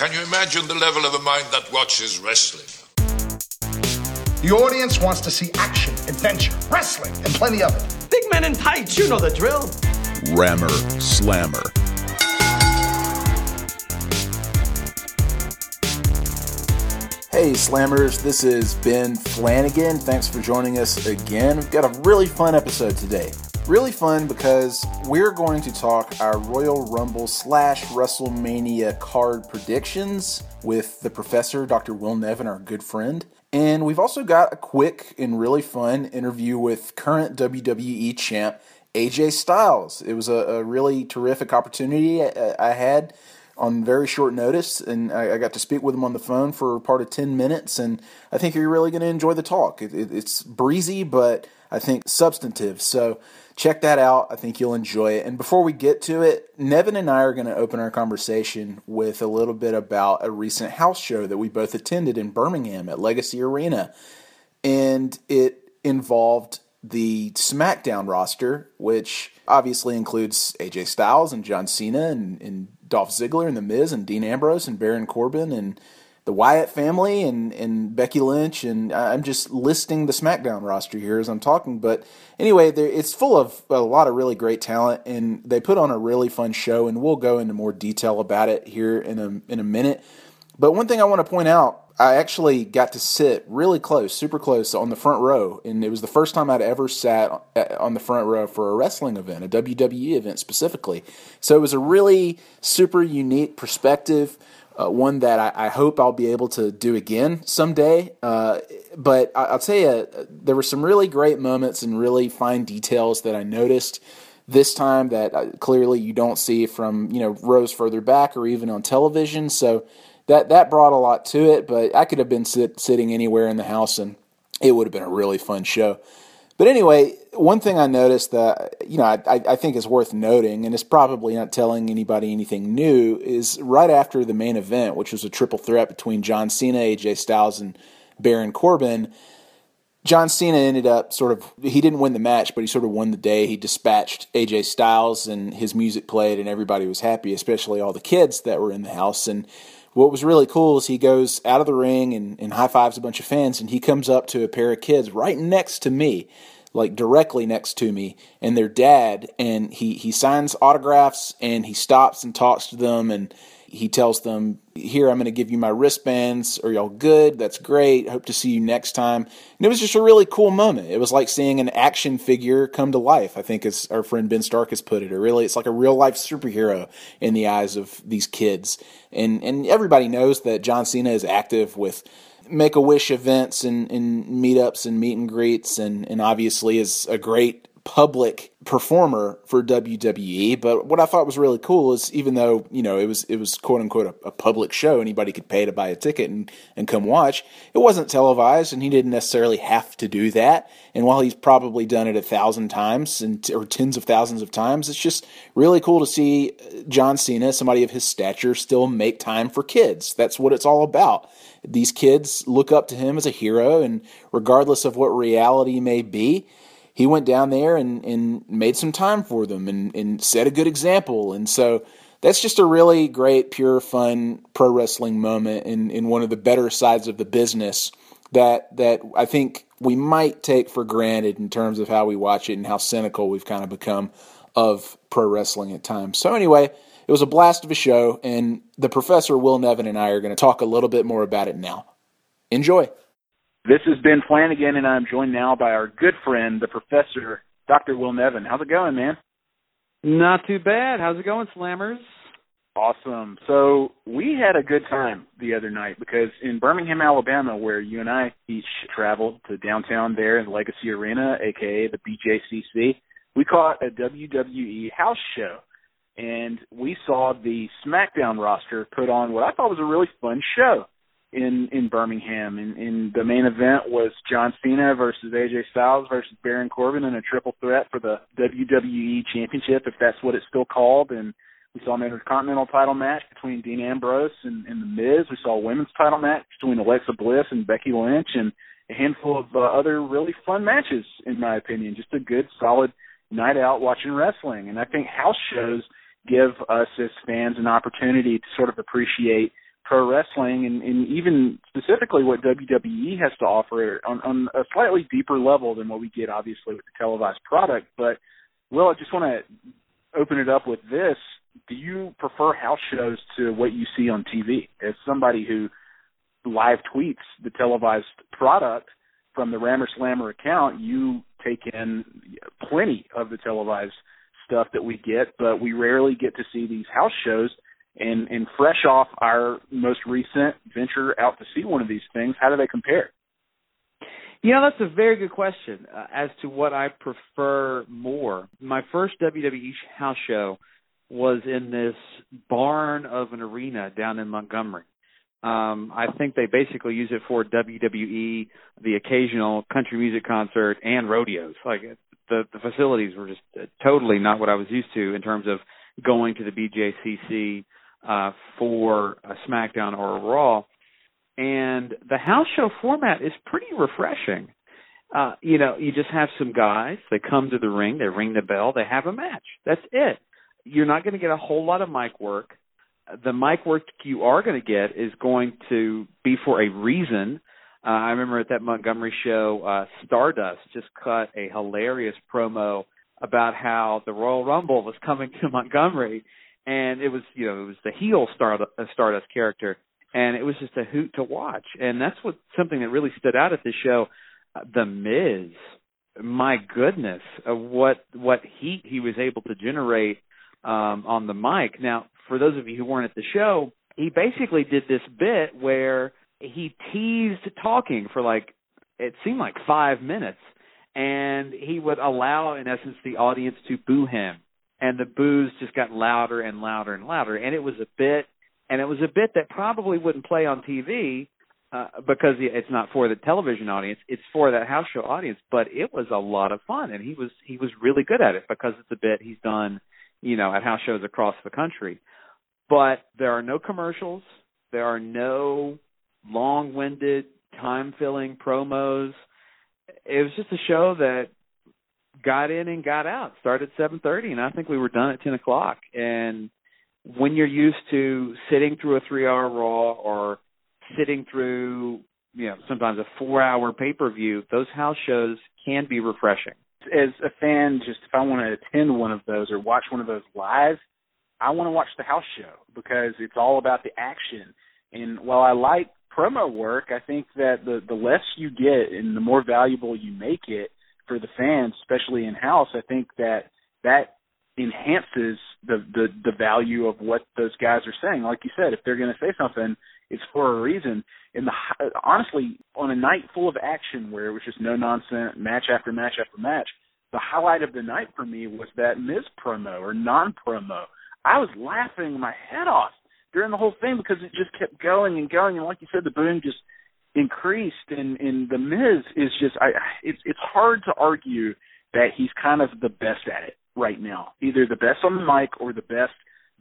Can you imagine the level of a mind that watches wrestling? The audience wants to see action, adventure, wrestling, and plenty of it. Big men in tights, you know the drill. Rammer Slammer. Hey Slammers, this is Ben Flanagan. Thanks for joining us again. We've got a really fun episode today. Really fun because we're going to talk our Royal Rumble slash WrestleMania card predictions with the professor, Dr. Will Nevin, our good friend. And we've also got a quick and really fun interview with current WWE champ AJ Styles. It was a, a really terrific opportunity I, I, had on very short notice, and I, I, got to speak with him on the phone for part of 10 minutes, and I think you're really going to enjoy the talk. It, it, it's breezy, but I think substantive. So check that out. I think you'll enjoy it. And before we get to it, Nevin and I are going to open our conversation with a little bit about a recent house show that we both attended in Birmingham at Legacy Arena. And it involved the SmackDown roster, which obviously includes AJ Styles and John Cena and, and Dolph Ziggler and The Miz and Dean Ambrose and Baron Corbin and the Wyatt family and, and Becky Lynch, and I'm just listing the SmackDown roster here as I'm talking. But anyway, it's full of a lot of really great talent, and they put on a really fun show, and we'll go into more detail about it here in a in a minute. But one thing I want to point out, I actually got to sit really close, super close on the front row, and it was the first time I'd ever sat uh, on the front row for a wrestling event, a WWE event specifically. So it was a really super unique perspective uh, one that I, I, hope I'll be able to do again someday. Uh, but I, will tell you, there were some really great moments and really fine details that I noticed this time that uh, clearly you don't see from you know rows further back or even on television. So that that brought a lot to it. But I could have been sit, sitting anywhere in the house and it would have been a really fun show. But anyway, one thing I noticed that you know I, I, think is worth noting, and it's probably not telling anybody anything new, is right after the main event, which was a triple threat between John Cena, AJ Styles, and Baron Corbin. John Cena ended up sort of he didn't win the match, but he sort of won the day. He dispatched AJ Styles, and his music played, and everybody was happy, especially all the kids that were in the house. And what was really cool is he goes out of the ring and, and high fives a bunch of fans, and he comes up to a pair of kids right next to me, like directly next to me, and their dad, and he he signs autographs and he stops and talks to them and he tells them, Here, I'm going to give you my wristbands. Are y'all good? That's great. Hope to see you next time. And it was just a really cool moment. It was like seeing an action figure come to life, I think, as our friend Ben Stark has put it. Or really, it's like a real life superhero in the eyes of these kids. And, and everybody knows that John Cena is active with Make a Wish events and, and meetups and meet and greets, and, and obviously is a great public performer for WWE. But what I thought was really cool is even though you know it was it was quote unquote a, a, public show, anybody could pay to buy a ticket and and come watch. It wasn't televised, and he didn't necessarily have to do that. And while he's probably done it a thousand times and or tens of thousands of times, it's just really cool to see uh, John Cena, somebody of his stature, still make time for kids. That's what it's all about. These kids look up to him as a hero, and regardless of what reality may be, he went down there and, and made some time for them and, and set a good example. And so that's just a really great, pure, fun pro wrestling moment in, in one of the better sides of the business that that I think we might take for granted in terms of how we watch it and how cynical we've kind of become of pro wrestling at times. So anyway, it was a blast of a show, and the professor Will Nevin and I are going to talk a little bit more about it now. Enjoy. This is Ben Flanagan, and I'm joined now by our good friend, the professor, Dr. Will Nevin. How's it going, man? Not too bad. How's it going, Slammers? Awesome. So we had a good time the other night because in Birmingham, Alabama, where you and I each traveled to downtown there in Legacy Arena, aka the BJCC, we caught a WWE house show. And we saw the SmackDown roster put on what I thought was a really fun show in in Birmingham. And, and the main event was John Cena versus AJ Styles versus Baron Corbin in a triple threat for the WWE Championship, if that's what it's still called. And we saw an Intercontinental title match between Dean Ambrose and, and The Miz. We saw a women's title match between Alexa Bliss and Becky Lynch, and a handful of uh, other really fun matches, in my opinion. Just a good, solid night out watching wrestling. And I think house shows give us as fans an opportunity to sort of appreciate pro wrestling and, and even specifically what WWE has to offer on, on a slightly deeper level than what we get obviously with the televised product. But Will, I just want to open it up with this. Do you prefer house shows to what you see on TV? As somebody who live tweets the televised product from the Rammer Slammer account, you take in plenty of the televised stuff that we get, but we rarely get to see these house shows. And and fresh off our most recent venture out to see one of these things, how do they compare? You know, that's a very good question uh, as to what I prefer more. My first WWE house show was in this barn of an arena down in Montgomery. Um, I think they basically use it for WWE, the occasional country music concert, and rodeos. Like the the facilities were just uh, totally not what I was used to in terms of going to the BJCC uh, for a SmackDown or a Raw. And the house show format is pretty refreshing. Uh, you know, you just have some guys. They come to the ring, they ring the bell, they have a match. That's it. You're not going to get a whole lot of mic work the mic work you are going to get is going to be for a reason. Uh, I remember at that Montgomery show, uh, Stardust just cut a hilarious promo about how the Royal Rumble was coming to Montgomery, and it was you know it was the heel Stardust, uh, Stardust character, and it was just a hoot to watch, and that's what something that really stood out at this show. Uh, the Miz, my goodness, uh, what what heat he was able to generate um, on the mic. Now, for those of you who weren't at the show, he basically did this bit where he teased talking for like it seemed like five minutes, and he would allow, in essence, the audience to boo him, and the boos just got louder and louder and louder, and it was a bit, and it was a bit that probably wouldn't play on TV. Uh, because it's not for the television audience, it's for that house show audience. But it was a lot of fun, and he was he was really good at it because it's a bit he's done, you know, at house shows across the country but there are no commercials. There are no long-winded, time-filling promos. It was just a show that got in and got out. Started 7:30, and I think we were done at 10 o'clock. And when you're used to sitting through a three-hour Raw or sitting through, you know, sometimes a four-hour pay-per-view, those house shows can be refreshing. As a fan, just if I want to attend one of those or watch one of those live, I want to watch the house show because it's all about the action. And while I like promo work, I think that the the less you get and the more valuable you make it for the fans, especially in house, I think that that enhances the the the value of what those guys are saying. Like you said, if they're going to say something, it's for a reason. And the honestly, on a night full of action where it was just no nonsense, match after match after match, the highlight of the night for me was that Miz promo or non promo I was laughing my head off during the whole thing because it just kept going and going, and like you said, the boom just increased, and and the Miz is just I it's it's hard to argue that he's kind of the best at it right now, either the best on the mic or the best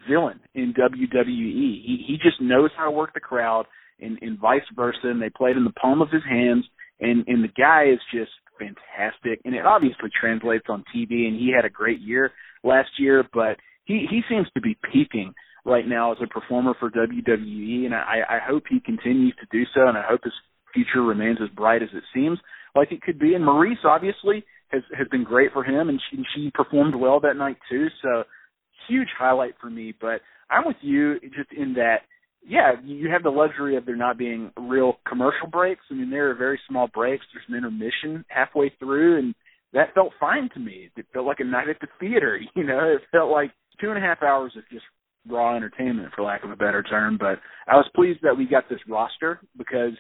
villain in WWE. He he just knows how to work the crowd, and and vice versa. And they played in the palm of his hands, and and the guy is just fantastic, and it obviously translates on TV. And he had a great year last year, but he he seems to be peaking right now as a performer for WWE, and I, I hope he continues to do so, and I hope his future remains as bright as it seems like it could be. And Maryse obviously has has been great for him, and she she performed well that night too. So huge highlight for me. But I'm with you just in that. Yeah, you have the luxury of there not being real commercial breaks. I mean, there are very small breaks. There's an intermission halfway through, and that felt fine to me. It felt like a night at the theater. You know, it felt like two and a half hours of just raw entertainment, for lack of a better term. But I was pleased that we got this roster because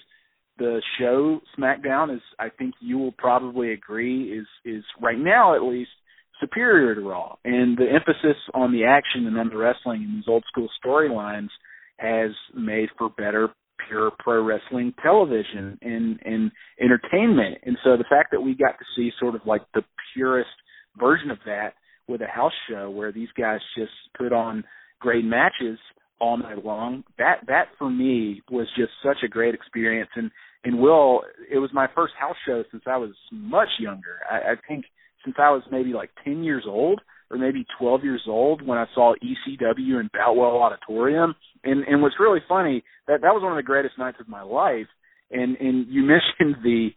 the show SmackDown is, I think you will probably agree, is is right now at least superior to Raw, and the emphasis on the action and on the wrestling and these old school storylines has made for better pure pro wrestling television and and entertainment. And so the fact that we got to see sort of like the purest version of that with a house show where these guys just put on great matches all night long. That that for me was just such a great experience and and Will, it was my first house show since I was much younger. I, I think since I was maybe like ten years old or maybe twelve years old when I saw ECW in Boutwell Auditorium And and what's really funny that that was one of the greatest nights of my life. And and you mentioned the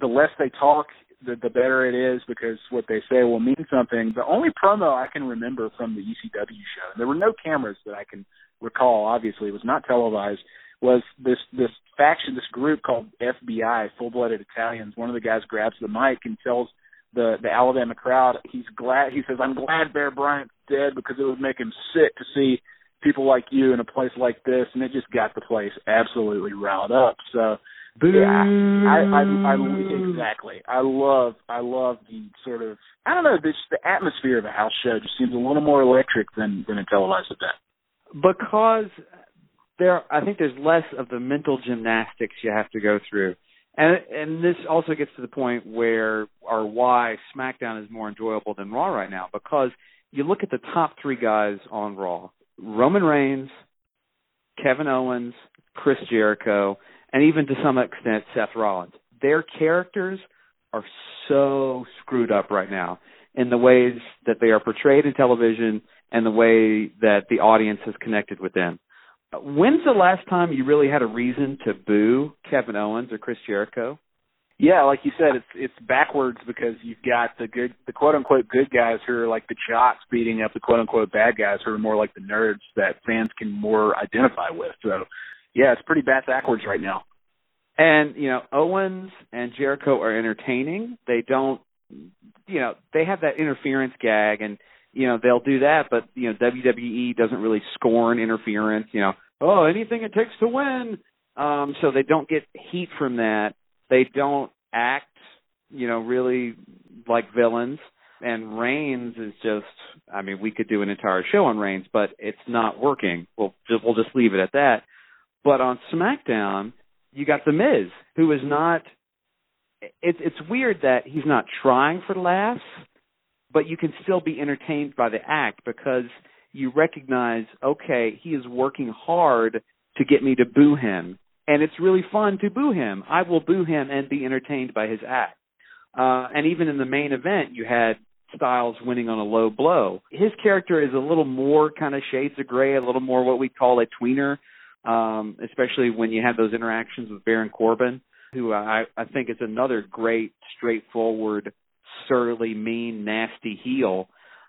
the less they talk, the the better it is because what they say will mean something. The only promo I can remember from the ECW show, and there were no cameras that I can recall. Obviously, it was not televised. Was this this faction, this group called FBI, Full Blooded Italians? One of the guys grabs the mic and tells the the Alabama crowd he's glad. He says, "I'm glad Bear Bryant's dead because it would make him sick to see people like you in a place like this." And it just got the place absolutely riled up. So yeah, I, I, I, I exactly. I love, I love the sort of, I don't know, the, the atmosphere of a house show just seems a little more electric than than a televised event. Because there, I think there's less of the mental gymnastics you have to go through, and and this also gets to the point where or why SmackDown is more enjoyable than Raw right now because you look at the top three guys on Raw: Roman Reigns, Kevin Owens, Chris Jericho and even to some extent Seth Rollins. Their characters are so screwed up right now in the ways that they are portrayed in television and the way that the audience has connected with them. When's the last time you really had a reason to boo Kevin Owens or Chris Jericho? Yeah, like you said, it's it's backwards because you've got the good, the quote unquote good guys who are like the jocks beating up the quote unquote bad guys who are more like the nerds that fans can more identify with. So yeah, it's pretty bad backwards right now. And you know, Owens and Jericho are entertaining. They don't, you know, they have that interference gag, and you know they'll do that. But you know, WWE doesn't really scorn interference. You know, oh, anything it takes to win. Um, so they don't get heat from that. They don't act, you know, really like villains. And Reigns is just, I mean, we could do an entire show on Reigns, but it's not working. We'll just, we'll just leave it at that. But on SmackDown, you got the Miz, who is not. It's it's weird that he's not trying for laughs, but you can still be entertained by the act because you recognize, okay, he is working hard to get me to boo him, and it's really fun to boo him. I will boo him and be entertained by his act. Uh, and even in the main event, you had Styles winning on a low blow. His character is a little more kind of shades of gray, a little more what we call a tweener um, especially when you have those interactions with Baron Corbin, who I, I think is another great, straightforward, surly, mean, nasty heel.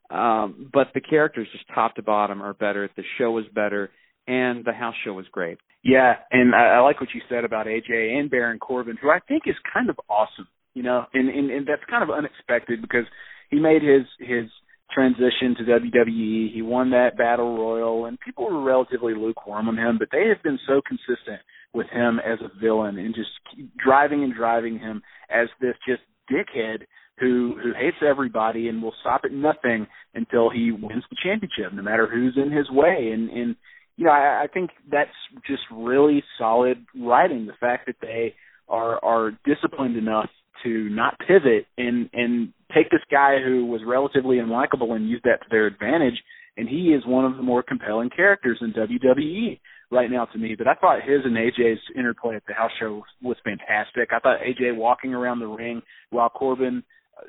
Um, but the characters, just top to bottom, are better. The show is better, and the house show was great. Yeah, and I, I like what you said about AJ and Baron Corbin, who I think is kind of awesome. You know, and, and and that's kind of unexpected because he made his his transition to WWE. He won that battle royal, and people were relatively lukewarm on him, but they have been so consistent with him as a villain and just driving and driving him as this just dickhead who who hates everybody and will stop at nothing until he wins the championship, no matter who's in his way. And and you know, I, I think that's just really solid writing. The fact that they are are disciplined enough to not pivot and and take this guy who was relatively unlikable and use that to their advantage. And he is one of the more compelling characters in WWE right now to me. But I thought his and AJ's interplay at the house show was fantastic. I thought AJ walking around the ring while Corbin uh,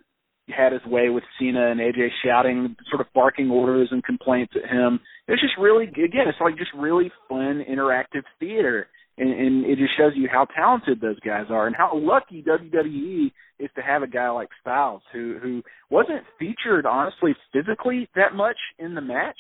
had his way with Cena and AJ shouting, sort of barking orders and complaints at him. It was just really, again, it's like just really fun, interactive theater and, and it just shows you how talented those guys are and how lucky WWE is to have a guy like Styles who who wasn't featured honestly physically that much in the match,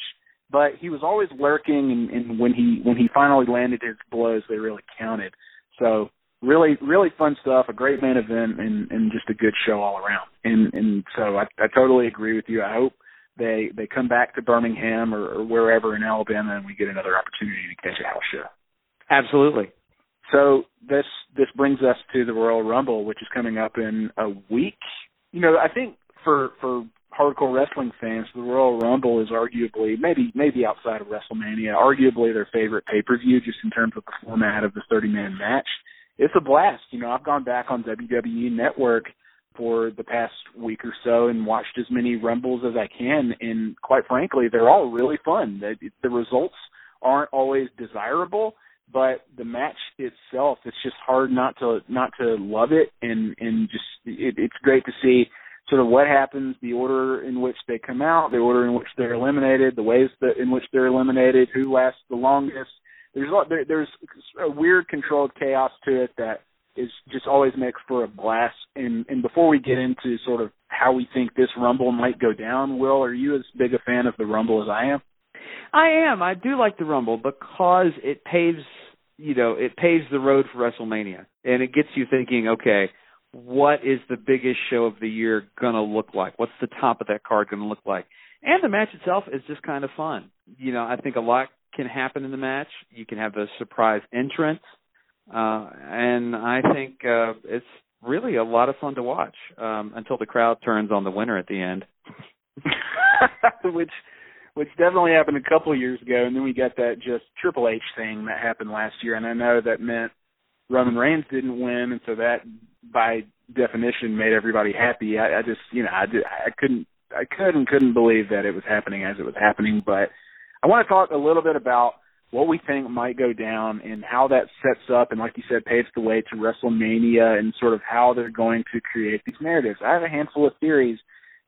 but he was always lurking and, and when he when he finally landed his blows they really counted. So really really fun stuff, a great main event and, and just a good show all around. And and so I, I totally agree with you. I hope they they come back to Birmingham or, or wherever in Alabama and we get another opportunity to catch a house show. Absolutely. So this this brings us to the Royal Rumble, which is coming up in a week. You know, I think for for hardcore wrestling fans, the Royal Rumble is arguably maybe maybe outside of WrestleMania, arguably their favorite pay per view, just in terms of the format of the thirty man match. It's a blast. You know, I've gone back on WWE Network for the past week or so and watched as many Rumbles as I can, and quite frankly, they're all really fun. The, the results aren't always desirable but the match itself, it's just hard not to not to love it, and and just it, it's great to see sort of what happens, the order in which they come out, the order in which they're eliminated, the ways that in which they're eliminated, who lasts the longest. There's a lot, there, there's a weird controlled chaos to it that is just always makes for a blast. And and before we get into sort of how we think this Rumble might go down, Will, are you as big a fan of the Rumble as I am? I am. I do like the Rumble because it paves, you know, it paves the road for WrestleMania, and it gets you thinking, okay, what is the biggest show of the year to look like? What's the top of that card to look like? And the match itself is just kind of fun. You know, I think a lot can happen in the match. You can have a surprise entrance, uh, and I think uh, it's really a lot of fun to watch um, until the crowd turns on the winner at the end. which which definitely happened a couple of years ago, and then we got that just Triple H thing that happened last year, and I know that meant Roman Reigns didn't win, and so that by definition made everybody happy. I, I just you know I did, I couldn't I could and couldn't believe that it was happening as it was happening, but I want to talk a little bit about what we think might go down and how that sets up and like you said paves the way to WrestleMania and sort of how they're going to create these narratives. I have a handful of theories.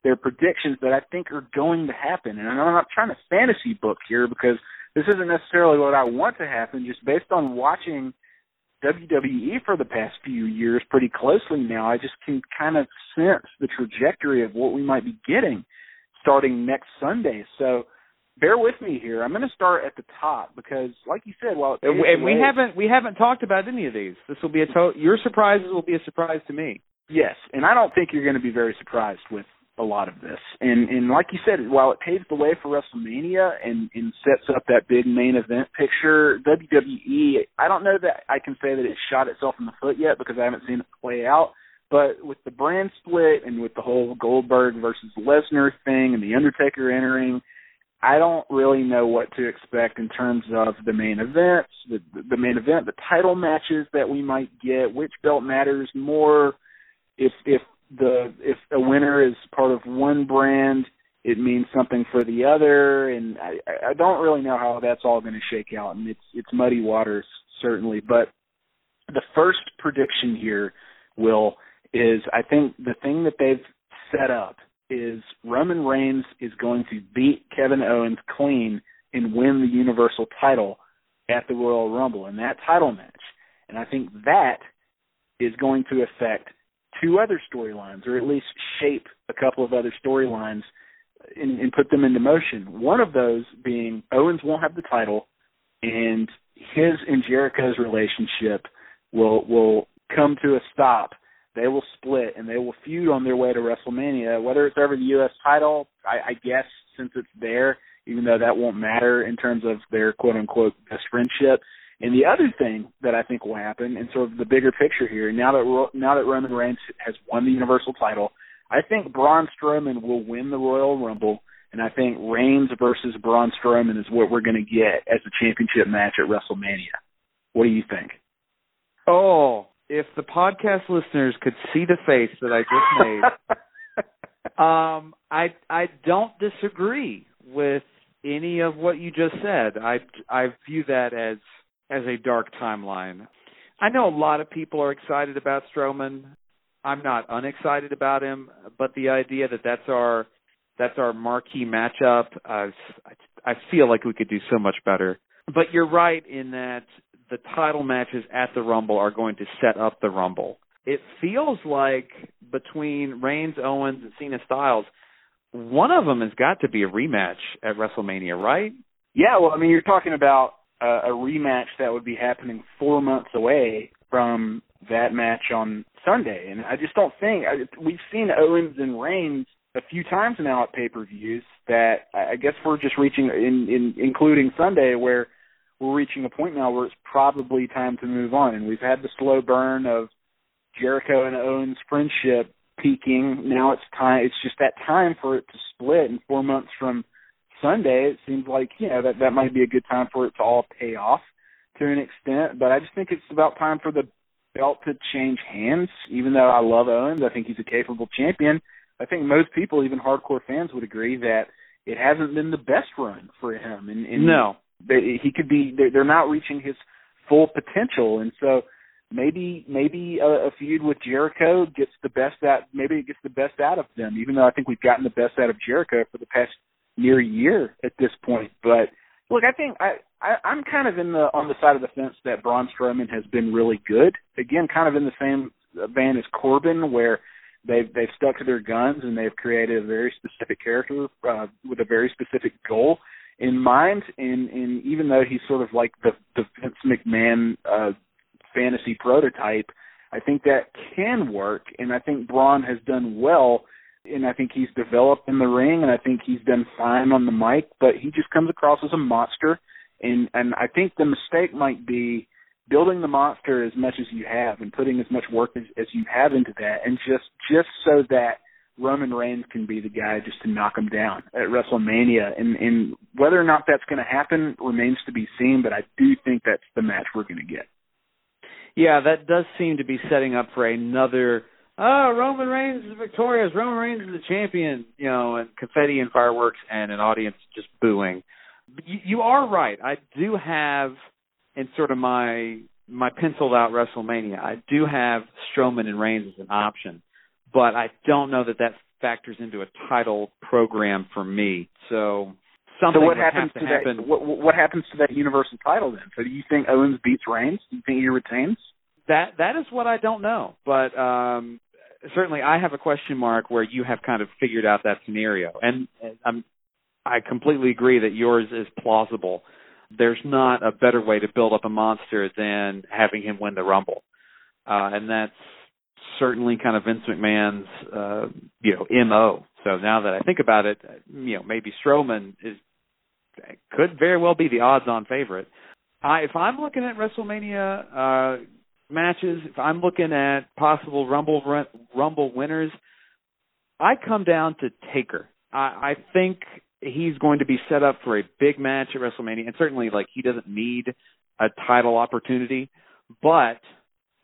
They're predictions that I think are going to happen. And I'm not trying to fantasy book here because this isn't necessarily what I want to happen, just based on watching WWE for the past few years pretty closely now. I just can kind of sense the trajectory of what we might be getting starting next Sunday. So bear with me here. I'm going to start at the top because, like you said, well, and, and we haven't we haven't talked about any of these. This will be a to- your surprises will be a surprise to me. Yes, and I don't think you're going to be very surprised with a lot of this. And and like you said, while it paves the way for WrestleMania and and sets up that big main event picture, WWE, I don't know that I can say that it shot itself in the foot yet because I haven't seen it play out. But with the brand split and with the whole Goldberg versus Lesnar thing and the Undertaker entering, I don't really know what to expect in terms of the main events, the the main event, the title matches that we might get, which belt matters more. If if the if a winner is part of one brand, it means something for the other, and I, I don't really know how that's all going to shake out, and it's it's muddy waters certainly. But the first prediction here, Will, is I think the thing that they've set up is Roman Reigns is going to beat Kevin Owens clean and win the Universal title at the Royal Rumble in that title match. And I think that is going to affect two other storylines, or at least shape a couple of other storylines and, and put them into motion. One of those being Owens won't have the title, and his and Jericho's relationship will will come to a stop. They will split and they will feud on their way to WrestleMania. Whether it's over the U.S. title, I, I guess since it's there, even though that won't matter in terms of their quote unquote best friendship. And the other thing that I think will happen, and sort of the bigger picture here, now that now that Roman Reigns has won the Universal title, I think Braun Strowman will win the Royal Rumble, and I think Reigns versus Braun Strowman is what we're going to get as the championship match at WrestleMania. What do you think? Oh, if the podcast listeners could see the face that I just made, um, I I don't disagree with any of what you just said. I I view that as as a dark timeline. I know a lot of people are excited about Strowman. I'm not unexcited about him, but the idea that that's our that's our marquee matchup, uh, I feel like we could do so much better. But you're right in that the title matches at the Rumble are going to set up the Rumble. It feels like between Reigns, Owens, and Cena Styles, one of them has got to be a rematch at WrestleMania, right? Yeah, well, I mean, you're talking about a rematch that would be happening four months away from that match on Sunday, and I just don't think I, we've seen Owens and Reigns a few times now at pay-per-views that I guess we're just reaching in, in including Sunday where we're reaching a point now where it's probably time to move on, and we've had the slow burn of Jericho and Owens friendship peaking. Now it's time. It's just that time for it to split, and four months from Sunday, it seems like you know that that might be a good time for it to all pay off to an extent. But I just think it's about time for the belt to change hands. Even though I love Owens, I think he's a capable champion. I think most people, even hardcore fans, would agree that it hasn't been the best run for him. And, and no, they, he could be. They're, they're not reaching his full potential, and so maybe maybe a, a feud with Jericho gets the best out maybe it gets the best out of them, even though I think we've gotten the best out of Jericho for the past near year at this point. But look, I think I, I I'm kind of in the on the side of the fence that Braun Strowman has been really good. Again, kind of in the same vein as Corbin, where they've they've stuck to their guns and they've created a very specific character uh, with a very specific goal in mind. And, and even though he's sort of like the the Vince McMahon uh, fantasy prototype, I think that can work, and I think Braun has done well. And I think he's developed in the ring, and I think he's done fine on the mic. But he just comes across as a monster, and and I think the mistake might be building the monster as much as you have and putting as much work as, as you have into that, and just just so that Roman Reigns can be the guy just to knock him down at WrestleMania. And, and whether or not that's going to happen remains to be seen, but I do think that's the match we're going to get. Yeah, that does seem to be setting up for another. Oh, Roman Reigns is victorious. Roman Reigns is the champion. You know, and confetti and fireworks and an audience just booing. You, you are right. I do have in sort of my my penciled out WrestleMania. I do have Strowman and Reigns as an option, but I don't know that that factors into a title program for me. So something so what happens to, to happen. that? What, what happens to that Universal title then? So do you think Owens beats Reigns? Do you think he retains? That that is what I don't know, but um certainly I have a question mark where you have kind of figured out that scenario, and I'm I completely agree that yours is plausible. There's not a better way to build up a monster than having him win the Rumble, uh, and that's certainly kind of Vince McMahon's uh, you know mo. So now that I think about it, you know maybe Strowman is could very well be the odds-on favorite. I, if I'm looking at WrestleMania uh, matches, if I'm looking at possible Rumble Rumble winners, I come down to Taker. I, I think he's going to be set up for a big match at WrestleMania, and certainly like he doesn't need a title opportunity, but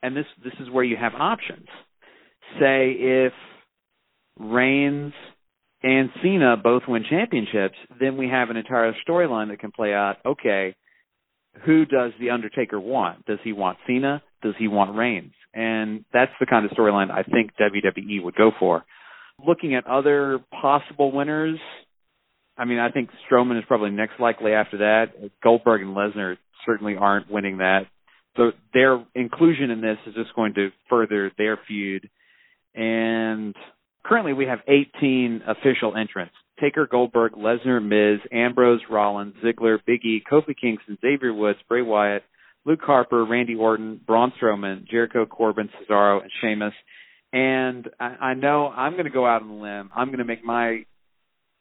and this this is where you have options. Say if Reigns and Cena both win championships, then we have an entire storyline that can play out. Okay, who does the Undertaker want? Does he want Cena? Does he want Reigns? And that's the kind of storyline I think WWE would go for. Looking at other possible winners, I mean, I think Strowman is probably next likely after that. Goldberg and Lesnar certainly aren't winning that. So their inclusion in this is just going to further their feud. And currently we have 18 official entrants. Taker, Goldberg, Lesnar, Miz, Ambrose, Rollins, Ziggler, Big E, Kofi Kingston, Xavier Woods, Bray Wyatt, Luke Harper, Randy Orton, Braun Strowman, Jericho Corbin, Cesaro, and Sheamus. And I, I know I'm going to go out on a limb. I'm going to make my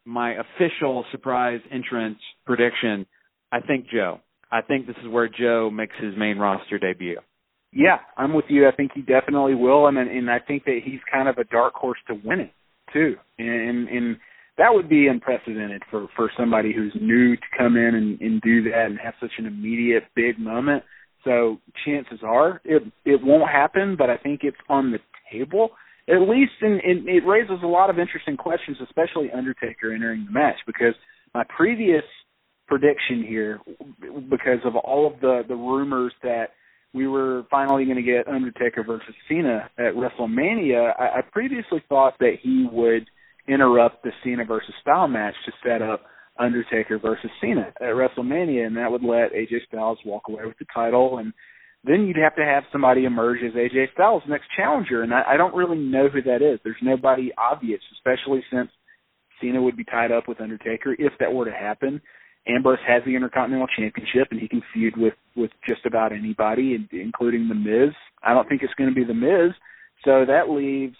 my official surprise entrance prediction. I think Joe. I think this is where Joe makes his main roster debut. Yeah, I'm with you. I think he definitely will, and and I think that he's kind of a dark horse to win it too. And and that would be unprecedented for for somebody who's new to come in and, and do that and have such an immediate big moment. So chances are it it won't happen, but I think it's on the table at least. And it raises a lot of interesting questions, especially Undertaker entering the match, because my previous prediction here, because of all of the the rumors that we were finally going to get Undertaker versus Cena at WrestleMania, I, I previously thought that he would interrupt the Cena versus Style match to set up Undertaker versus Cena at WrestleMania, and that would let AJ Styles walk away with the title, and then you'd have to have somebody emerge as AJ Styles' next challenger, and I, I don't really know who that is. There's nobody obvious, especially since Cena would be tied up with Undertaker if that were to happen. Ambrose has the Intercontinental Championship, and he can feud with with just about anybody, including the Miz. I don't think it's going to be the Miz, so that leaves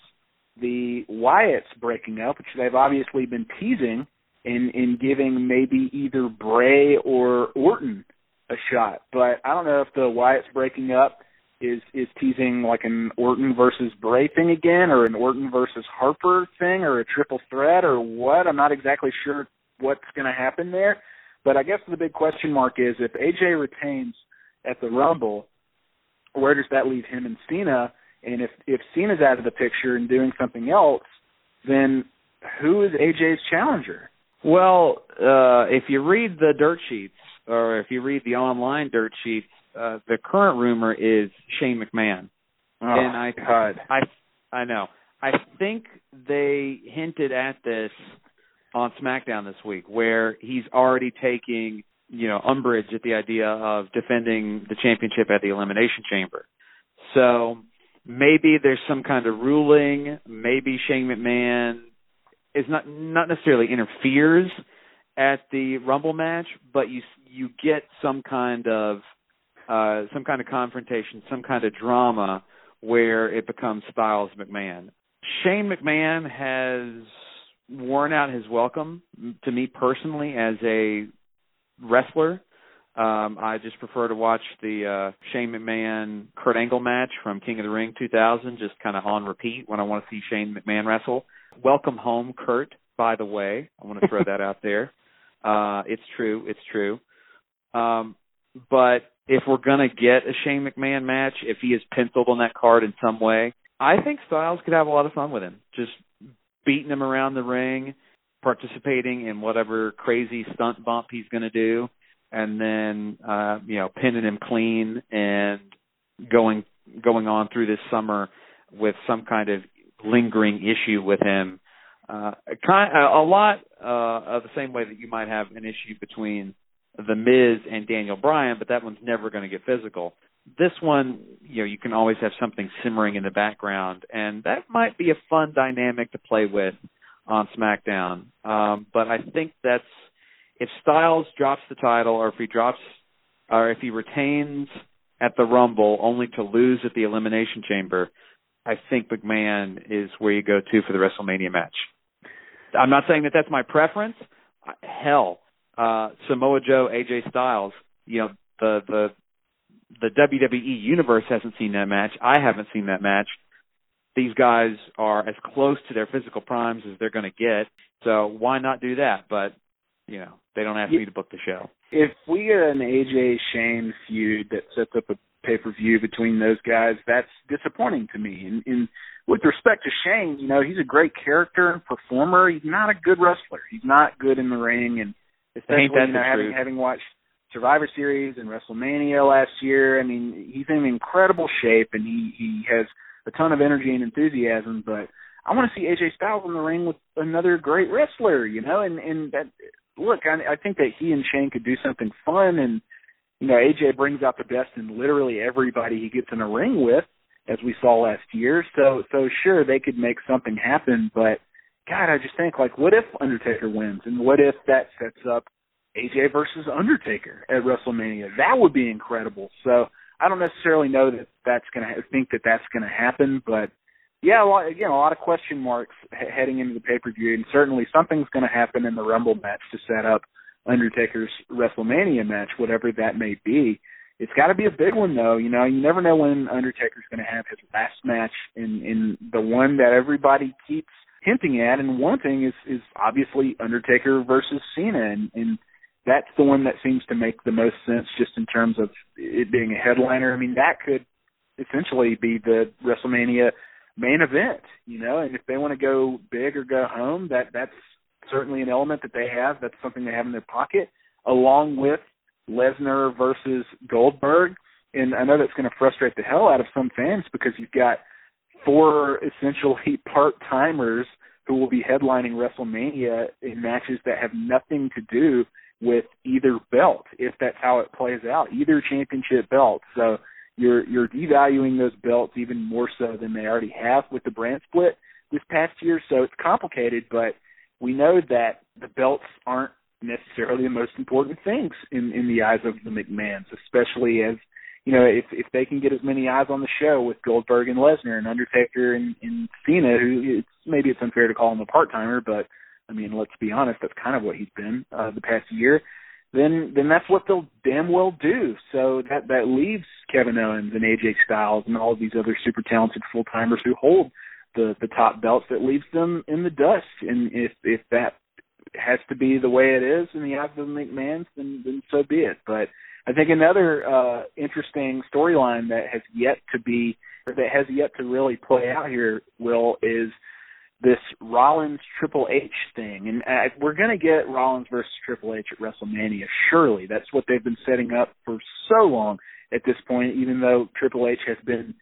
the Wyatts breaking up, which they've obviously been teasing in in giving maybe either Bray or Orton a shot. But I don't know if the Wyatts breaking up is is teasing like an Orton versus Bray thing again, or an Orton versus Harper thing, or a triple threat, or what. I'm not exactly sure what's going to happen there. But I guess the big question mark is if AJ retains at the Rumble, where does that leave him and Cena? And if if Cena's out of the picture and doing something else, then who is AJ's challenger? Well, uh, if you read the dirt sheets, or if you read the online dirt sheets, uh, the current rumor is Shane McMahon, Oh, and I God. I I know. I think they hinted at this on SmackDown this week, where he's already taking you know umbrage at the idea of defending the championship at the Elimination Chamber. So maybe there's some kind of ruling. Maybe Shane McMahon is not not necessarily interferes at the Rumble match, but you you get some kind of uh, some kind of confrontation, some kind of drama where it becomes Styles McMahon. Shane McMahon has worn out his welcome to me personally as a wrestler. Um, I just prefer to watch the uh, Shane McMahon Kurt Angle match from King of the Ring 2000, just kind of on repeat when I want to see Shane McMahon wrestle. Welcome home, Kurt. By the way, I want to throw that out there. Uh, it's true. It's true. Um, but if we're gonna get a Shane McMahon match, if he is penciled on that card in some way, I think Styles could have a lot of fun with him. Just beating him around the ring, participating in whatever crazy stunt bump he's gonna do, and then uh, you know, pinning him clean and going going on through this summer with some kind of lingering issue with him. Uh, kind a lot uh, of the same way that you might have an issue between the Miz and Daniel Bryan, but that one's never going to get physical. This one, you know, you can always have something simmering in the background, and that might be a fun dynamic to play with on SmackDown. Um, but I think that's if Styles drops the title, or if he drops, or if he retains at the Rumble only to lose at the Elimination Chamber, I think McMahon is where you go to for the WrestleMania match. I'm not saying that that's my preference. Hell, uh, Samoa Joe, AJ Styles, you know, the the the WWE universe hasn't seen that match. I haven't seen that match. These guys are as close to their physical primes as they're going to get. So why not do that? But you know, they don't ask me to book the show. If we get an AJ Shane feud that sets up a pay per view between those guys, that's disappointing to me. And, and with respect to Shane, you know, he's a great character and performer. He's not a good wrestler. He's not good in the ring, and especially you know, having having watched Survivor Series and WrestleMania last year. I mean, he's in incredible shape, and he he has a ton of energy and enthusiasm. But I want to see AJ Styles in the ring with another great wrestler, you know, and and that look, I, I think that he and Shane could do something fun, and you know, AJ brings out the best in literally everybody he gets in a ring with, as we saw last year. So so sure they could make something happen, but God, I just think like, what if Undertaker wins, and what if that sets up AJ versus Undertaker at WrestleMania? That would be incredible. So I don't necessarily know that that's gonna think that that's gonna happen, but yeah, lot, again, a lot of question marks he- heading into the pay per view, and certainly something's going to happen in the Rumble match to set up Undertaker's WrestleMania match, whatever that may be. It's got to be a big one, though. You know, you never know when Undertaker's going to have his last match, and in the one that everybody keeps hinting at and wanting is is obviously Undertaker versus Cena, and, and that's the one that seems to make the most sense just in terms of it being a headliner. I mean, that could essentially be the WrestleMania main event, you know, and if they want to go big or go home, that that's certainly an element that they have. That's something they have in their pocket, along with Lesnar versus Goldberg. And I know that's going to frustrate the hell out of some fans because you've got four essentially part timers who will be headlining WrestleMania in matches that have nothing to do with either belt, if that's how it plays out, either championship belt. So you're you're devaluing those belts even more so than they already have with the brand split this past year. So it's complicated, but we know that the belts aren't necessarily the most important things in in the eyes of the McMahons, especially as you know if if they can get as many eyes on the show with Goldberg and Lesnar and Undertaker and, and Cena, who it's maybe it's unfair to call him a part timer, but I mean let's be honest, that's kind of what he's been uh, the past year then then that's what they'll damn well do. So that that leaves Kevin Owens and AJ Styles and all these other super talented full timers who hold the the top belts. That leaves them in the dust. And if if that has to be the way it is in the eyes of the McMahons, then then so be it. But I think another uh, interesting storyline that has yet to be that has yet to really play out here, Will, is this Rollins Triple H thing, and uh, we're going to get Rollins versus Triple H at WrestleMania. Surely, that's what they've been setting up for so long. at this point, even though Triple H has been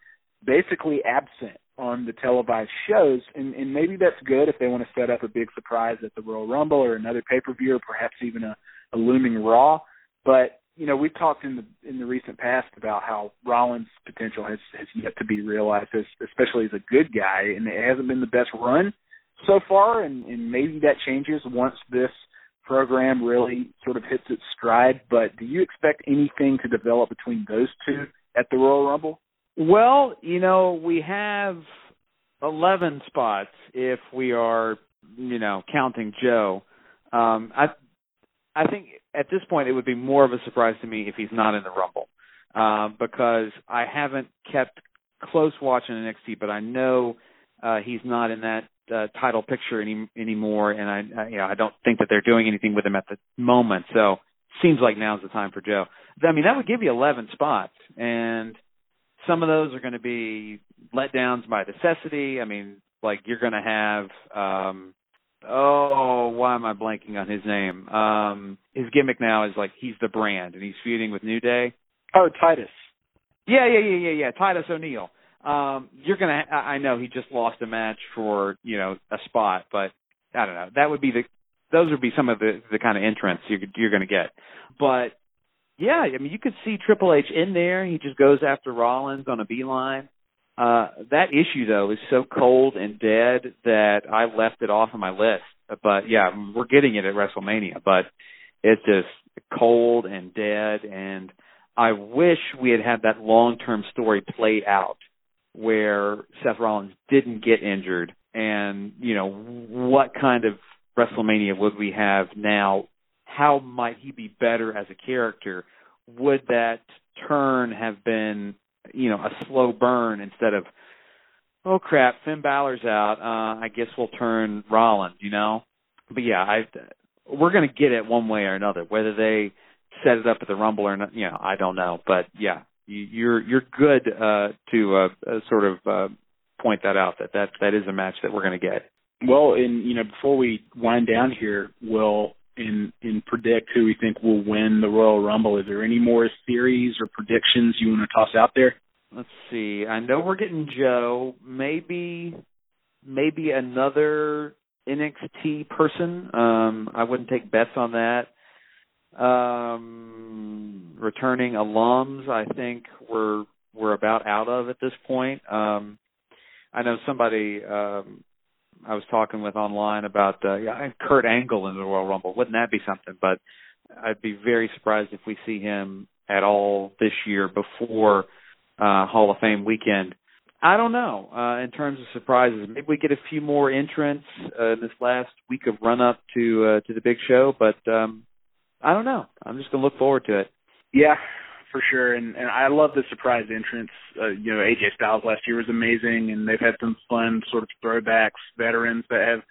basically absent on the televised shows, and, and maybe that's good if they want to set up a big surprise at the Royal Rumble or another pay per view, or perhaps even a, a looming Raw. But you know, we've talked in the in the recent past about how Rollins' potential has has yet to be realized, as, especially as a good guy, and it hasn't been the best run so far, and, and maybe that changes once this program really sort of hits its stride. But do you expect anything to develop between those two at the Royal Rumble? Well, you know, we have 11 spots if we are, you know, counting Joe. Um, I I think at this point it would be more of a surprise to me if he's not in the Rumble, uh, because I haven't kept close watch in NXT, but I know uh, he's not in that uh, title picture any anymore, and I, I you know I don't think that they're doing anything with him at the moment. So seems like now's the time for Joe. I mean that would give you 11 spots, and some of those are going to be letdowns by necessity. I mean, like you're going to have um oh, why am I blanking on his name? Um his gimmick now is like he's the brand and he's feuding with New Day. Oh, Titus. Yeah, yeah, yeah, yeah, yeah. Titus O'Neil. Um you're to I know he just lost a match for, you know, a spot, but I don't know. That would be the those would be some of the the kind of entrants you you're going to get. But yeah, I mean, you could see Triple H in there. He just goes after Rollins on a beeline. Uh, that issue though is so cold and dead that I left it off of my list. But yeah, we're getting it at WrestleMania, but it's just cold and dead. And I wish we had had that long-term story played out where Seth Rollins didn't get injured, and you know what kind of WrestleMania would we have now how might he be better as a character? Would that turn have been, you know, a slow burn instead of, oh crap, Finn Balor's out. Uh, I guess we'll turn Rollins, you know? But yeah, I, we're going to get it one way or another. Whether they set it up at the Rumble or not, you know, I don't know. But yeah, you, you're you're good uh, to uh, uh, sort of uh, point that out that that that is a match that we're going to get. Well, and you know, before we wind down here, Will, and and predict who we think will win the Royal Rumble. Is there any more theories or predictions you want to toss out there? Let's see. I know we're getting Joe. Maybe maybe another NXT person. Um I wouldn't take bets on that. Um returning alums, I think we're we're about out of at this point. Um I know somebody um I was talking with online about uh, yeah, Kurt Angle in the Royal Rumble. Wouldn't that be something? But I'd be very surprised if we see him at all this year before uh, Hall of Fame weekend. I don't know. Uh, in terms of surprises, maybe we get a few more entrants uh, this last week of run up to uh, to the big show, but um, I don't know. I'm just gonna look forward to it. Yeah, for sure. And and I love the surprise entrance. Uh, you know, AJ Styles last year was amazing, and they've had some fun sort of throwbacks, veterans that have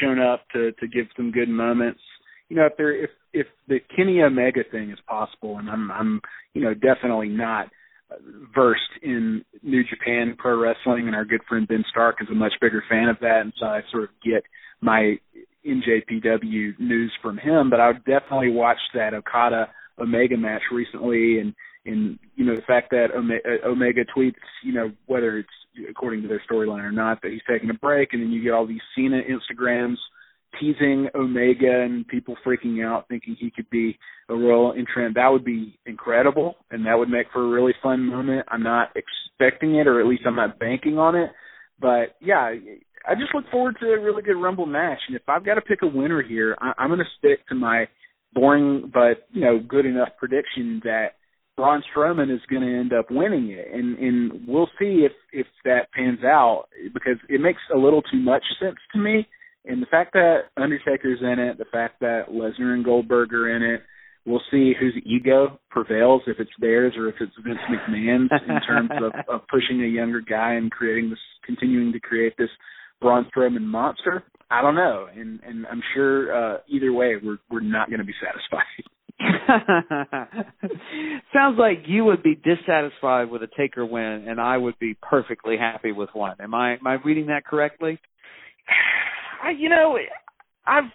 shown up to to give some good moments. You know, if there if if the Kenny Omega thing is possible, and I'm I'm you know definitely not versed in New Japan Pro Wrestling, and our good friend Ben Stark is a much bigger fan of that, and so I sort of get my NJPW news from him. But I would definitely watch that Okada Omega match recently, and and you know the fact that uh, Omega tweets, you know whether it's according to their storyline or not, that he's taking a break, and then you get all these Cena Instagrams teasing Omega and people freaking out, thinking he could be a royal entrant. That would be incredible, and that would make for a really fun moment. I'm not expecting it, or at least I'm not banking on it. But yeah, I just look forward to a really good Rumble match. And if I've got to pick a winner here, I, I'm going to stick to my boring but you know good enough prediction that Braun Strowman is going to end up winning it, and and we'll see if if that pans out because it makes a little too much sense to me. And the fact that Undertaker's in it, the fact that Lesnar and Goldberg are in it, we'll see whose ego prevails, if it's theirs or if it's Vince McMahon's in terms of, of pushing a younger guy and creating this, continuing to create this Braun Strowman monster. I don't know, and and I'm sure uh, either way we're we're not going to be satisfied. Sounds like you would be dissatisfied with a Taker win, and I would be perfectly happy with one. Am I am I reading that correctly? I, you know, I've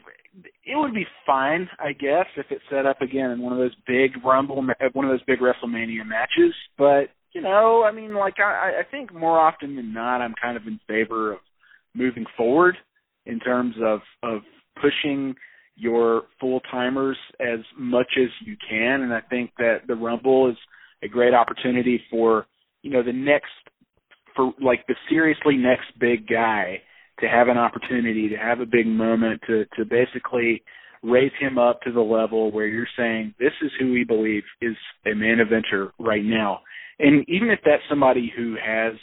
it would be fine, I guess, if it set up again in one of those big Rumble, one of those big WrestleMania matches. But you know, I mean, like I, I think more often than not, I'm kind of in favor of moving forward in terms of of pushing your full timers as much as you can, and I think that the Rumble is a great opportunity for you know the next for like the seriously next big guy to have an opportunity to have a big moment to to basically raise him up to the level where you're saying this is who we believe is a main eventer right now. And even if that's somebody who has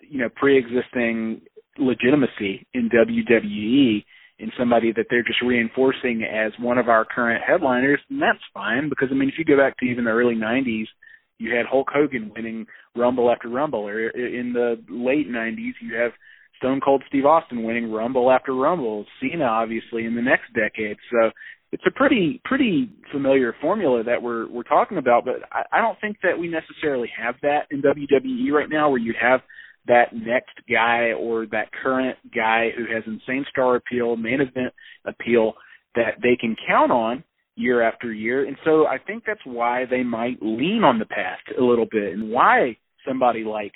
you know pre-existing legitimacy in WWE and somebody that they're just reinforcing as one of our current headliners, and that's fine. Because I mean if you go back to even the early 90s, you had Hulk Hogan winning Rumble after Rumble. Or uh, in the late 90s you have Stone Cold Steve Austin winning Rumble after Rumble, Cena obviously in the next decade. So it's a pretty pretty familiar formula that we're we're talking about, but I, I don't think that we necessarily have that in WWE right now, where you have that next guy or that current guy who has insane star appeal, main event appeal that they can count on year after year. And so I think that's why they might lean on the past a little bit and why somebody like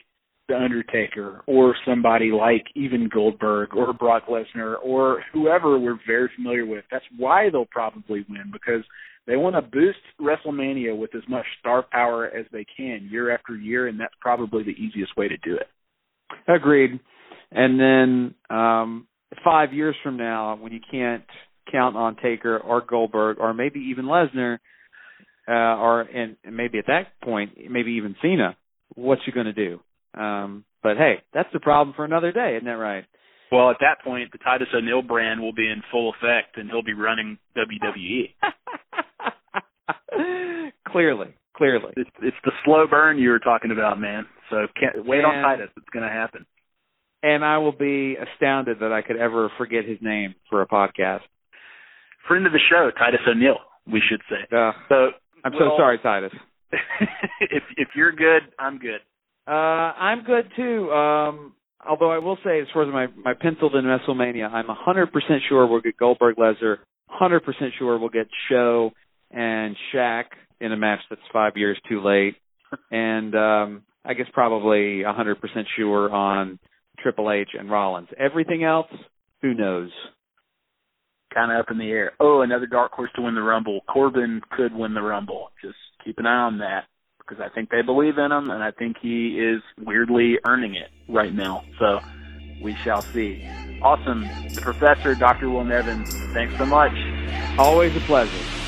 the Undertaker or somebody like even Goldberg or Brock Lesnar or whoever we're very familiar with. That's why they'll probably win because they want to boost WrestleMania with as much star power as they can year after year, and that's probably the easiest way to do it. Agreed. And then um five years from now, when you can't count on Taker or Goldberg or maybe even Lesnar, uh, or and, and maybe at that point, maybe even Cena, what you going to do? Um, but hey, that's the problem for another day, isn't that right? Well, at that point, the Titus O'Neil brand will be in full effect, and he'll be running WWE. clearly, clearly, it's, it's the slow burn you were talking about, man. So can't, wait and, on Titus; it's going to happen. And I will be astounded that I could ever forget his name for a podcast. Friend of the show, Titus O'Neil. we should say. Uh, so I'm well, so sorry, Titus. if if you're good, I'm good. Uh, I'm good too. Um, although I will say, as far as my my penciled in WrestleMania, I'm 100% sure we'll get Goldberg Lesnar. 100% sure we'll get Show and Shaq in a match that's five years too late, and um, I guess probably 100% sure on Triple H and Rollins. Everything else, who knows? Kind of up in the air. Oh, another dark horse to win the Rumble. Corbin could win the Rumble. Just keep an eye on that because I think they believe in him, and I think he is weirdly earning it right now. So we shall see. Awesome. The professor, Dr. Will Nevin, thanks so much. Always a pleasure.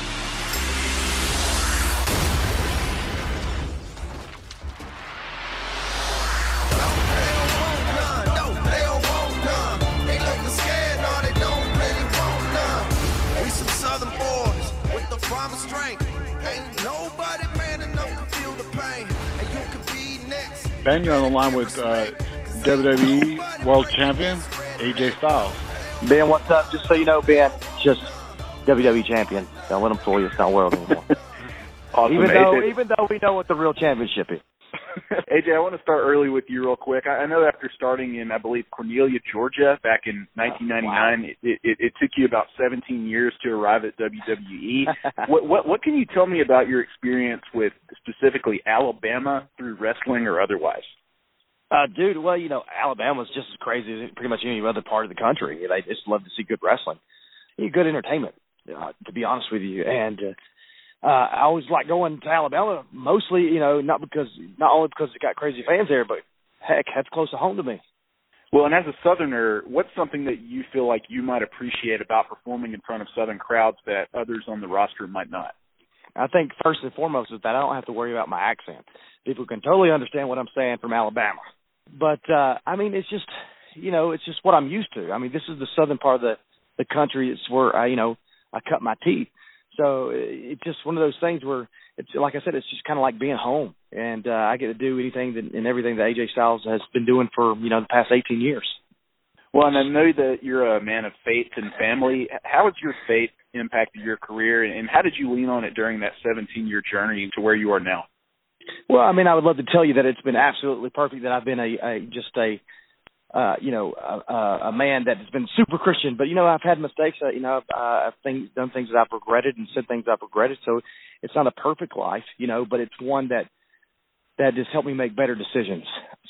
Ben, you're on the line with uh, WWE World Champion AJ Styles. Ben, what's up? Just so you know, Ben, just WWE Champion. Don't let them fool you. It's not world anymore. awesome. Even though, even though we know what the real championship is. AJ, I want to start early with you real quick. I, I know after starting in, I believe, Cornelia, Georgia, back in 1999, wow. it, it, it took you about 17 years to arrive at WWE. what, what what can you tell me about your experience with specifically Alabama through wrestling or otherwise? Uh, dude, well, you know, Alabama's just as crazy as pretty much any other part of the country. They just love to see good wrestling, good entertainment. Uh, to be honest with you, and uh, uh, I always like going to Alabama, mostly, you know, not because not only because it got crazy fans there, but heck, that's close to home to me. Well, and as a Southerner, what's something that you feel like you might appreciate about performing in front of Southern crowds that others on the roster might not? I think first and foremost is that I don't have to worry about my accent. People can totally understand what I'm saying from Alabama. But uh I mean it's just you know, it's just what I'm used to. I mean, this is the southern part of the the country. It's where I, you know, I cut my teeth. So it's just one of those things where it's like I said, it's just kind of like being home, and uh, I get to do anything that, and everything that AJ Styles has been doing for you know the past 18 years. Well, and I know that you're a man of faith and family. How has your faith impacted your career, and how did you lean on it during that 17 year journey to where you are now? Well, I mean, I would love to tell you that it's been absolutely perfect. That I've been a, a just a uh, you know, a, a man that has been super Christian, but you know, I've had mistakes. Uh, you know, I've, uh, I've things, done things that I've regretted and said things I've regretted. So it's not a perfect life, you know, but it's one that that just helped me make better decisions.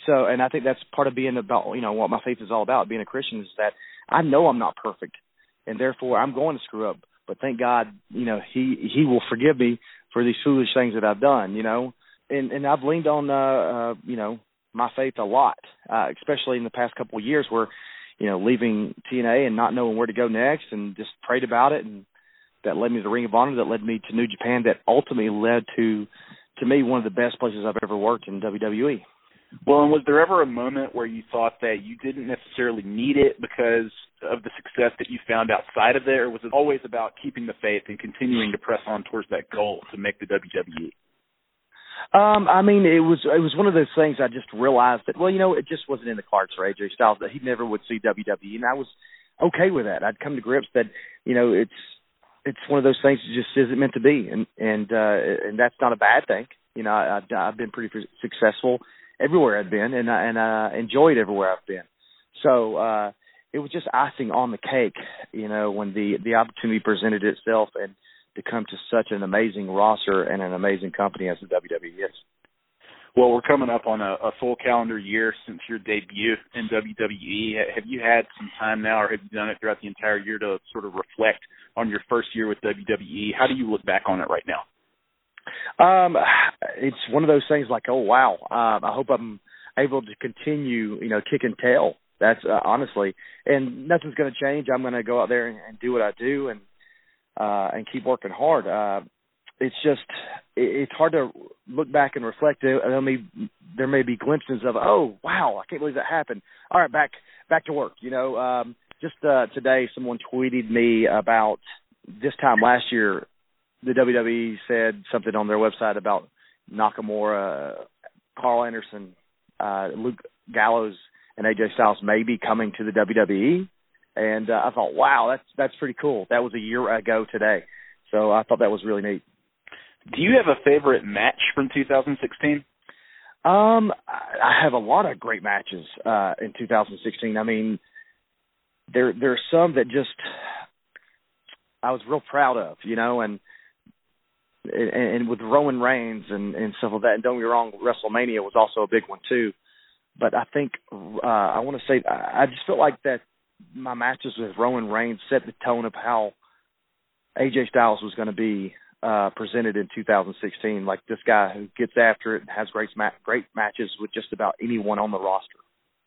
So, and I think that's part of being about, you know, what my faith is all about. Being a Christian is that I know I'm not perfect, and therefore I'm going to screw up. But thank God, you know, He He will forgive me for these foolish things that I've done. You know, and and I've leaned on, uh, uh you know, my faith a lot, uh, especially in the past couple of years where, you know, leaving TNA and not knowing where to go next, and just prayed about it, and that led me to the Ring of Honor, that led me to New Japan, that ultimately led to to me one of the best places I've ever worked in WWE. Well, and was there ever a moment where you thought that you didn't necessarily need it because of the success that you found outside of there, was it always about keeping the faith and continuing to press on towards that goal to make the WWE? Um, I mean, it was it was one of those things I just realized that well, you know, it just wasn't in the cards for AJ Styles that he never would see WWE, and I was okay with that. I'd come to grips that you know it's it's one of those things that just isn't meant to be, and and uh, and that's not a bad thing. You know, I, I've I've been pretty successful everywhere I've been, and and uh, enjoyed everywhere I've been. So uh, it was just icing on the cake, you know, when the the opportunity presented itself, and to come to such an amazing roster and an amazing company as the WWE is. Well, we're coming up on a, a full calendar year since your debut in WWE. Have you had some time now, or have you done it throughout the entire year to sort of reflect on your first year with WWE? How do you look back on it right now? Um, it's one of those things like, oh wow, um, I hope I'm able to continue, you know, kick and tail. That's uh, honestly, and nothing's going to change. I'm going to go out there and, and do what I do and uh and keep working hard. Uh it's just it's hard to look back and reflect. There may there may be glimpses of oh wow I can't believe that happened. All right, back back to work. You know, um, just uh, today someone tweeted me about this time last year. The WWE said something on their website about Nakamura, Karl Anderson, uh, Luke Gallows, and AJ Styles may be coming to the WWE. And uh, I thought, wow, that's that's pretty cool. That was a year ago today, so I thought that was really neat. Do you have a favorite match from 2016? Um, I have a lot of great matches uh, in 2016. I mean, there there are some that just I was real proud of, you know, and and, and with Roman Reigns and and stuff like that. And don't get me wrong, WrestleMania was also a big one too. But I think uh, I want to say I just felt like that my matches with Roman Reigns set the tone of how AJ Styles was going to be uh, presented in 2016. Like this guy who gets after it and has great ma- great matches with just about anyone on the roster.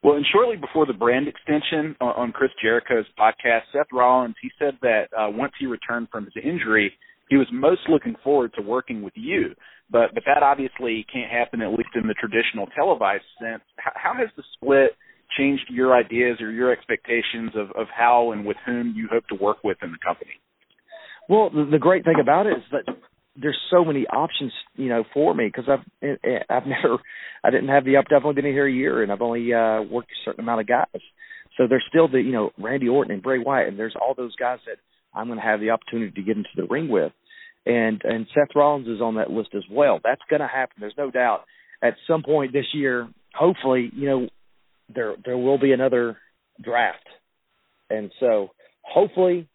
Well, and shortly before the brand extension on, on Chris Jericho's podcast, Seth Rollins he said that uh, once he returned from his injury, he was most looking forward to working with you. But but that obviously can't happen at least in the traditional televised sense. How, how has the split changed your ideas or your expectations of, of how and with whom you hope to work with in the company? Well, the, the great thing about it is that there's so many options, you know, for me because I've eh, eh, I've never I didn't have the. I've only been here a year and I've only uh, worked a certain amount of guys. So there's still the you know Randy Orton and Bray Wyatt and there's all those guys that I'm going to have the opportunity to get into the ring with, and and Seth Rollins is on that list as well. That's going to happen. There's no doubt. At some point this year, hopefully, you know, there there will be another draft, and so hopefully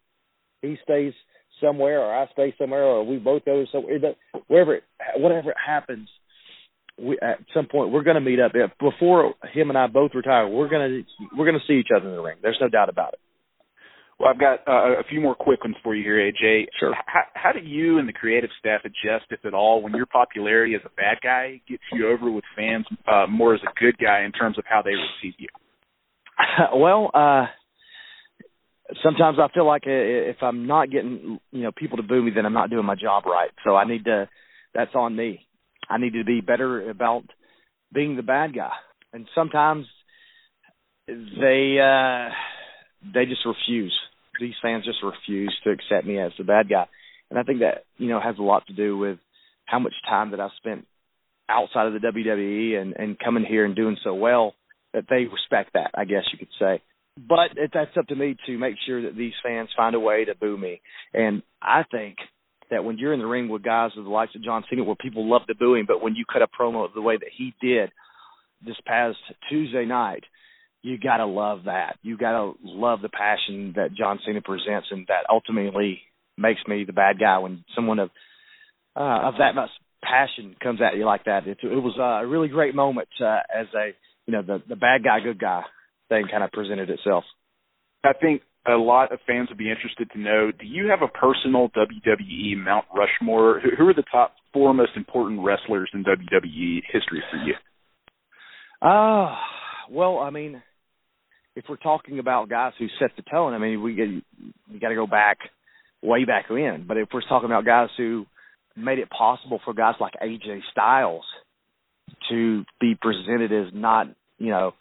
he stays somewhere, or I stay somewhere, or we both go somewhere. Wherever, it, whatever it happens, we at some point we're going to meet up. Before him and I both retire, we're going to we're going to see each other in the ring. There's no doubt about it. Well, I've got uh, a few more quick ones for you here, AJ. Sure. How, how do you and the creative staff adjust, if at all, when your popularity as a bad guy gets you over with fans uh, more as a good guy in terms of how they receive you? well, uh, sometimes I feel like if I'm not getting you know people to boo me, then I'm not doing my job right. So I need to. That's on me. I need to be better about being the bad guy. And sometimes they. uh they just refuse. These fans just refuse to accept me as the bad guy, and I think that you know has a lot to do with how much time that I've spent outside of the WWE and and coming here and doing so well that they respect that. I guess you could say. But it, that's up to me to make sure that these fans find a way to boo me. And I think that when you're in the ring with guys with the likes of John Cena, where people love the booing, but when you cut a promo the way that he did this past Tuesday night, you got to love that. You got to love the passion that John Cena presents, and that ultimately makes me the bad guy when someone of uh, of that much passion comes at you like that. It, it was a really great moment uh, as a you know the the bad guy good guy thing kind of presented itself. I think a lot of fans would be interested to know: Do you have a personal WWE Mount Rushmore? Who are the top four most important wrestlers in WWE history for you? Uh well, I mean, if we're talking about guys who set the tone, I mean, we we got to go back way back when. But if we're talking about guys who made it possible for guys like AJ Styles to be presented as not, you know,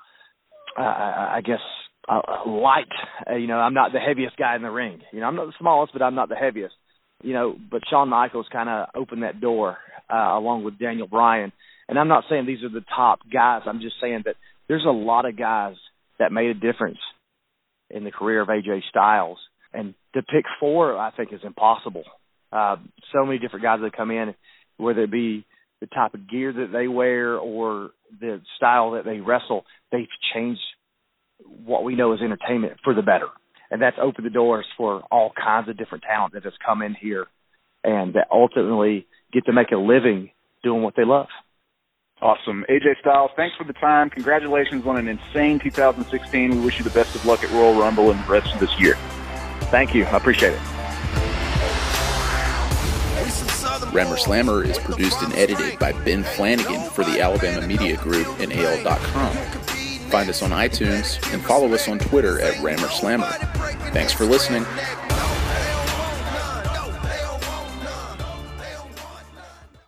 uh, I guess uh, light. Uh, you know, I'm not the heaviest guy in the ring. You know, I'm not the smallest, but I'm not the heaviest. You know, but Shawn Michaels kind of opened that door uh, along with Daniel Bryan. And I'm not saying these are the top guys. I'm just saying that there's a lot of guys that made a difference in the career of AJ Styles. And to pick four, I think, is impossible. Uh, so many different guys that come in, whether it be the type of gear that they wear or the style that they wrestle, they've changed what we know as entertainment for the better. And that's opened the doors for all kinds of different talent that has come in here and that ultimately get to make a living doing what they love. Awesome. AJ Styles, thanks for the time. Congratulations on an insane 2016. We wish you the best of luck at Royal Rumble and the rest of this year. Thank you. I appreciate it. Rammer Slammer is produced and edited by Ben Flanagan for the Alabama Media Group and AL.com. Find us on iTunes and follow us on Twitter at Rammer Slammer. Thanks for listening.